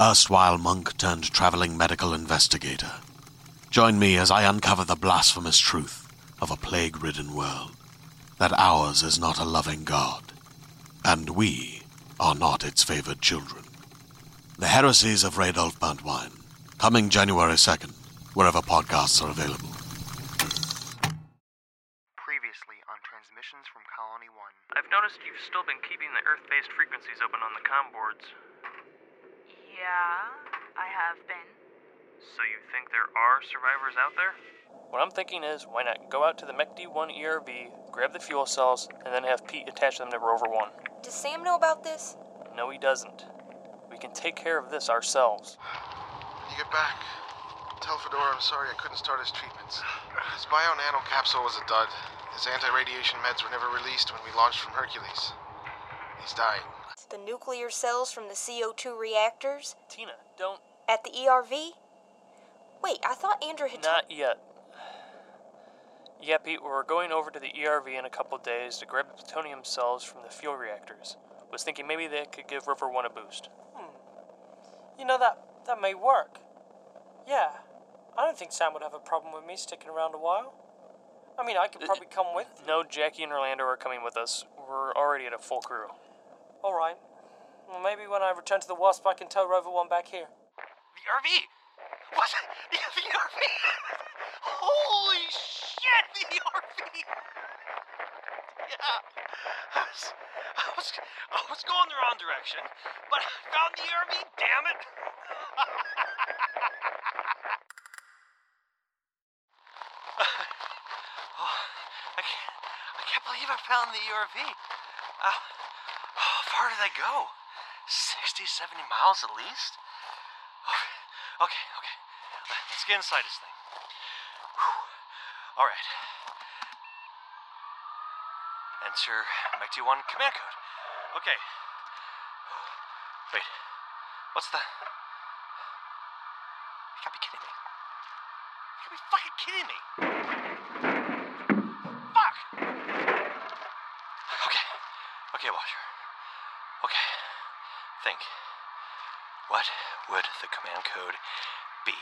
erstwhile monk turned traveling medical investigator. Join me as I uncover the blasphemous truth of a plague ridden world that ours is not a loving God, and we are not its favored children. The heresies of Radolf Burntwine, coming January 2nd, wherever podcasts are available. Previously on transmissions from Colony 1. I've noticed you've still been keeping the Earth based frequencies open on the comm boards. Yeah, I have been. So you think there are survivors out there? What I'm thinking is, why not go out to the MECD 1 ERV, grab the fuel cells, and then have Pete attach them to Rover 1? Does Sam know about this? No, he doesn't. We can take care of this ourselves. When you get back, tell Fedor I'm sorry I couldn't start his treatments. His bio nano capsule was a dud. His anti radiation meds were never released when we launched from Hercules. He's dying. The nuclear cells from the CO2 reactors? Tina, don't. At the ERV? Wait, I thought Andrew had. Not yet. Yeah, Pete, we're going over to the ERV in a couple days to grab the plutonium cells from the fuel reactors. Was thinking maybe they could give Rover 1 a boost. Hmm. You know that that may work. Yeah, I don't think Sam would have a problem with me sticking around a while. I mean, I could probably come with. No, Jackie and Orlando are coming with us. We're already at a full crew. All right. Well, maybe when I return to the Wasp, I can tow Rover One back here. The RV! What? The, the RV! Holy shit! The RV! Yeah. I was, I was, I was going the wrong direction, but I found the RV, damn it! oh, I can't, I can't believe I found the ERV. Uh, how far do they go? 60, 70 miles at least? Okay, okay. Let's get inside this thing. Whew. All right. Enter McT1 command code. Okay. Wait. What's the. You gotta be kidding me. You gotta be fucking kidding me. Fuck! Okay. Okay, Watcher. Okay. Think. What would the command code be?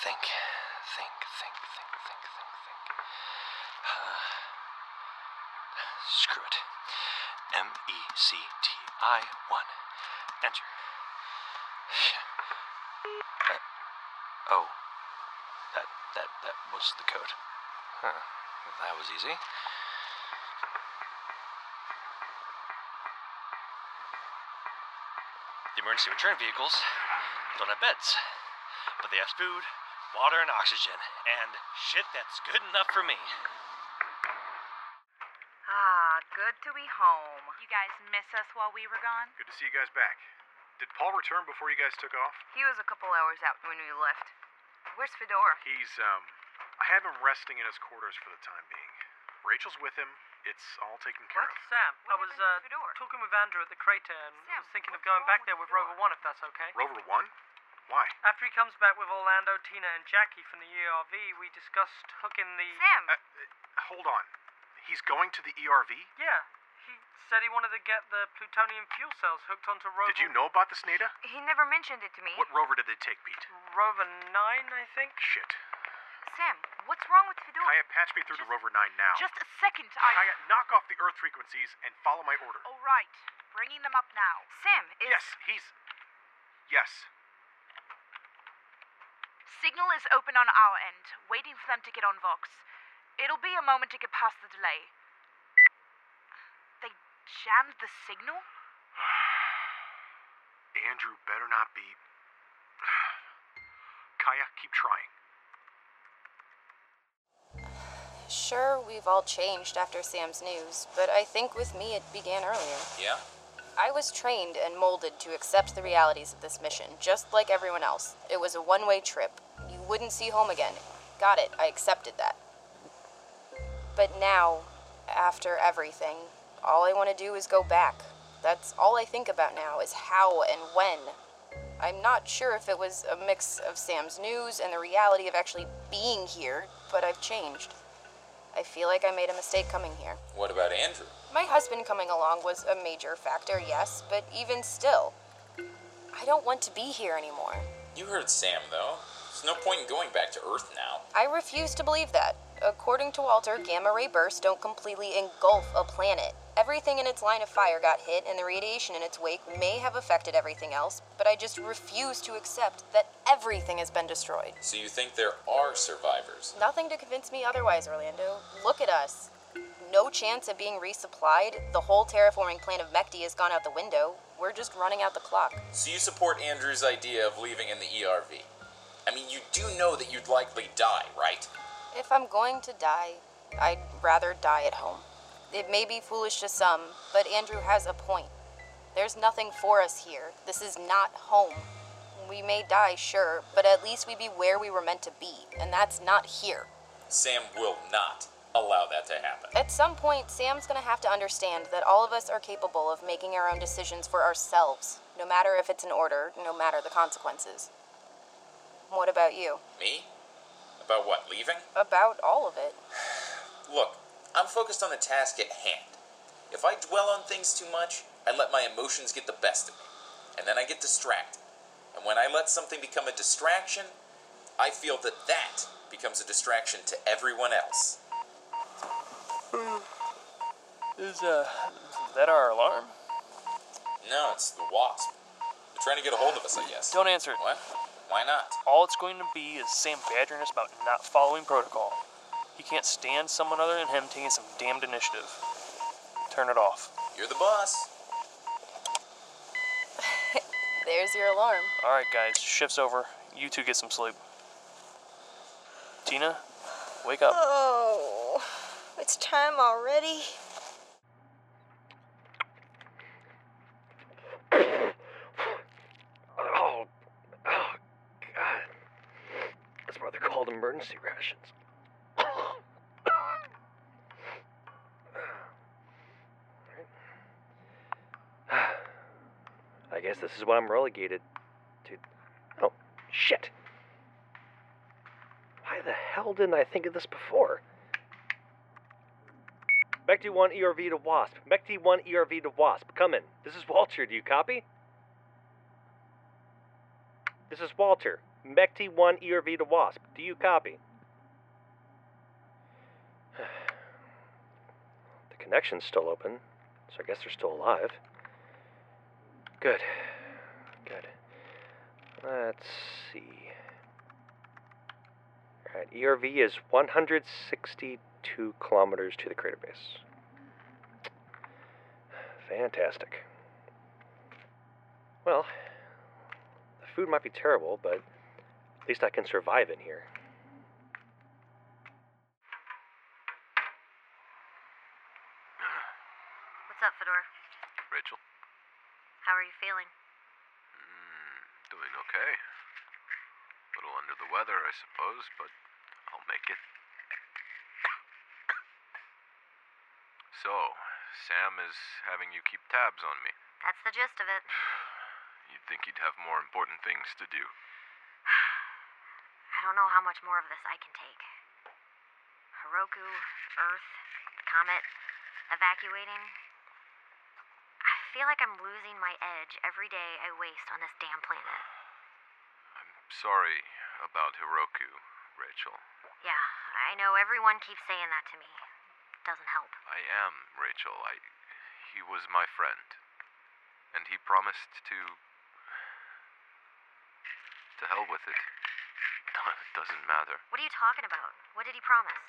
Think, think, think, think, think, think, think. Uh, screw it. M E C T I 1. Enter. Uh, oh. That, that, that was the code. Huh. That was easy. Emergency return vehicles don't have beds, but they have food, water, and oxygen, and shit that's good enough for me. Ah, good to be home. You guys miss us while we were gone? Good to see you guys back. Did Paul return before you guys took off? He was a couple hours out when we left. Where's Fedor? He's, um, I have him resting in his quarters for the time being. Rachel's with him. It's all taken care of. Sam, I was uh, talking with Andrew at the crater and Sam, was thinking of going back with there with Fedor? Rover One if that's okay. Rover 1? Why? After he comes back with Orlando, Tina, and Jackie from the ERV, we discussed hooking the. Sam! Uh, uh, hold on. He's going to the ERV? Yeah, he said he wanted to get the plutonium fuel cells hooked onto Rover. Did you know about this, Neda? He never mentioned it to me. What rover did they take, Pete? Rover Nine, I think. Shit. Sam, what's wrong with Fedor? Kaia, patch me through to Rover 9 now. Just a second. I. Kaia, knock off the Earth frequencies and follow my order. Oh, right. bringing them up now. Sam, is Yes, he's. Yes. signal is open on our end, waiting for them to get on Vox. It'll be a moment to get past the delay. They jammed the signal? Andrew better not be. Kaia, keep trying. Sure, we've all changed after Sam's news, but I think with me it began earlier. Yeah? I was trained and molded to accept the realities of this mission, just like everyone else. It was a one way trip. You wouldn't see home again. Got it, I accepted that. But now, after everything, all I want to do is go back. That's all I think about now is how and when. I'm not sure if it was a mix of Sam's news and the reality of actually being here, but I've changed. I feel like I made a mistake coming here. What about Andrew? My husband coming along was a major factor, yes, but even still, I don't want to be here anymore. You heard Sam, though. There's no point in going back to Earth now. I refuse to believe that. According to Walter, gamma ray bursts don't completely engulf a planet. Everything in its line of fire got hit, and the radiation in its wake may have affected everything else, but I just refuse to accept that everything has been destroyed. So you think there are survivors? Nothing to convince me otherwise, Orlando. Look at us. No chance of being resupplied. The whole terraforming plan of Mechty has gone out the window. We're just running out the clock. So you support Andrew's idea of leaving in the ERV? I mean, you do know that you'd likely die, right? If I'm going to die, I'd rather die at home. It may be foolish to some, but Andrew has a point. There's nothing for us here. This is not home. We may die, sure, but at least we'd be where we were meant to be, and that's not here. Sam will not allow that to happen. At some point, Sam's gonna have to understand that all of us are capable of making our own decisions for ourselves, no matter if it's an order, no matter the consequences. What about you? Me? About what, leaving? About all of it. Look, I'm focused on the task at hand. If I dwell on things too much, I let my emotions get the best of me, and then I get distracted. And when I let something become a distraction, I feel that that becomes a distraction to everyone else. Is, uh, that our alarm? No, it's the wasp. They're trying to get a hold of us, I guess. Don't answer it. What? Why not? All it's going to be is Sam badgering us about not following protocol. He can't stand someone other than him taking some damned initiative. Turn it off. You're the boss. There's your alarm. Alright, guys, shift's over. You two get some sleep. Tina, wake up. Oh, it's time already. Oh, oh, God. That's why they're called emergency rations. I guess this is what I'm relegated to. Oh, shit. Why the hell didn't I think of this before? Mech 1 ERV to Wasp. Mech 1 ERV to Wasp. Come in. This is Walter. Do you copy? This is Walter. Mech 1 ERV to Wasp. Do you copy? the connection's still open, so I guess they're still alive. Good. Good. Let's see. Alright, ERV is 162 kilometers to the crater base. Fantastic. Well, the food might be terrible, but at least I can survive in here. What's up, Fedor? Rachel? How are you feeling? Mm, doing okay. A little under the weather, I suppose, but I'll make it. So, Sam is having you keep tabs on me. That's the gist of it. You'd think he'd have more important things to do. I don't know how much more of this I can take. Hiroku, Earth, the comet, evacuating. I feel like I'm losing my edge every day I waste on this damn planet. I'm sorry about Hiroku, Rachel. Yeah, I know everyone keeps saying that to me. Doesn't help. I am, Rachel. I. He was my friend. and he promised to. to hell with it. it doesn't matter. What are you talking about? What did he promise?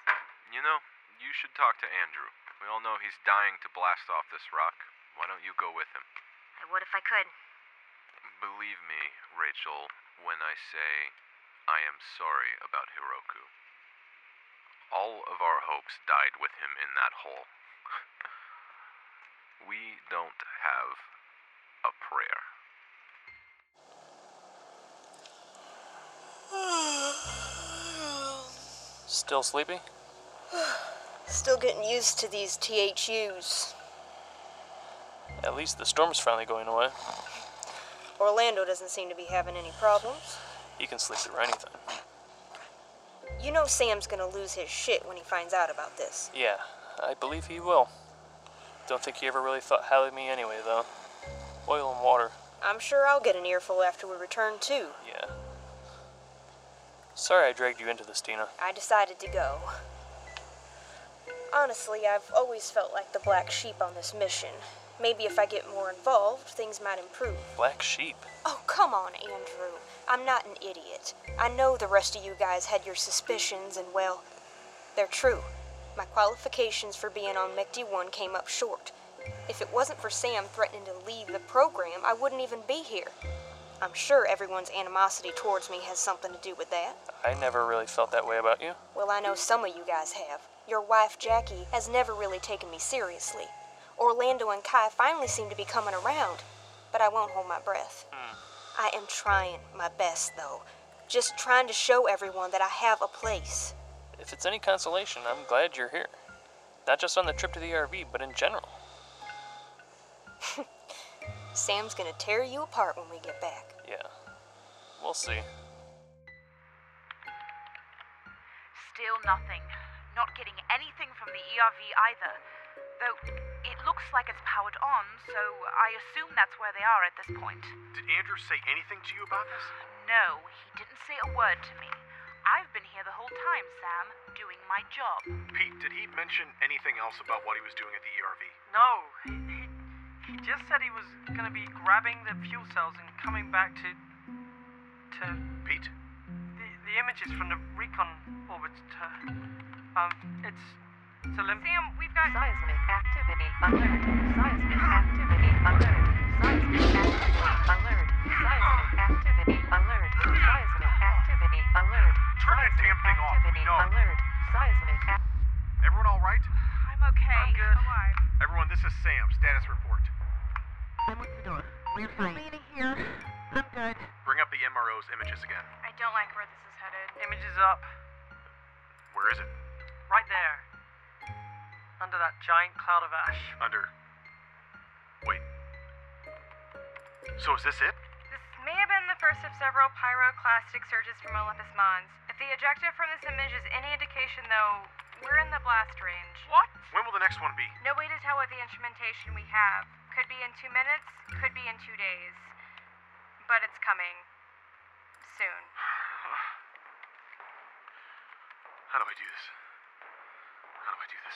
You know, you should talk to Andrew. We all know he's dying to blast off this rock. Why don't you go with him? I would if I could. Believe me, Rachel, when I say I am sorry about Hiroku. All of our hopes died with him in that hole. we don't have a prayer. Still sleepy? Still getting used to these THUs. At least the storm's finally going away. Orlando doesn't seem to be having any problems. He can sleep through anything. You know Sam's gonna lose his shit when he finds out about this. Yeah, I believe he will. Don't think he ever really thought highly of me anyway, though. Oil and water. I'm sure I'll get an earful after we return, too. Yeah. Sorry I dragged you into this, Tina. I decided to go. Honestly, I've always felt like the black sheep on this mission. Maybe if I get more involved, things might improve. Black sheep? Oh, come on, Andrew. I'm not an idiot. I know the rest of you guys had your suspicions, and well, they're true. My qualifications for being on MechD 1 came up short. If it wasn't for Sam threatening to leave the program, I wouldn't even be here. I'm sure everyone's animosity towards me has something to do with that. I never really felt that way about you. Well, I know some of you guys have. Your wife, Jackie, has never really taken me seriously. Orlando and Kai finally seem to be coming around, but I won't hold my breath. Hmm. I am trying my best, though. Just trying to show everyone that I have a place. If it's any consolation, I'm glad you're here. Not just on the trip to the RV, but in general. Sam's gonna tear you apart when we get back. Yeah. We'll see. Still nothing. Not getting anything from the ERV either. Though it looks like it's powered on, so I assume that's where they are at this point. Did Andrew say anything to you about this? No, he didn't say a word to me. I've been here the whole time, Sam, doing my job. Pete, did he mention anything else about what he was doing at the ERV? No, he, he, he just said he was gonna be grabbing the fuel cells and coming back to. to. Pete? The, the images from the recon orbit. To, um, it's. It's Olymp- Sam, we've got. Seismic activity alert. Seismic activity alert. Seismic activity alert. Seismic activity alert. Seismic activity alert. Turn that damn thing off. We know. Alert. Seismic ac- Everyone all right? I'm okay. I'm good. Alive. Everyone, this is Sam. Status report. I'm at the door. We're fine. Meeting here. I'm good. Bring up the MRO's images again. I don't like where this is headed. Images up. Where is it? Right there. Under that giant cloud of ash. Under. Wait. So is this it? This may have been the first of several pyroclastic surges from Olympus Mons. If the ejecta from this image is any indication, though, we're in the blast range. What? When will the next one be? No way to tell with the instrumentation we have. Could be in two minutes, could be in two days. But it's coming. Soon. How do I do this? How do I do this?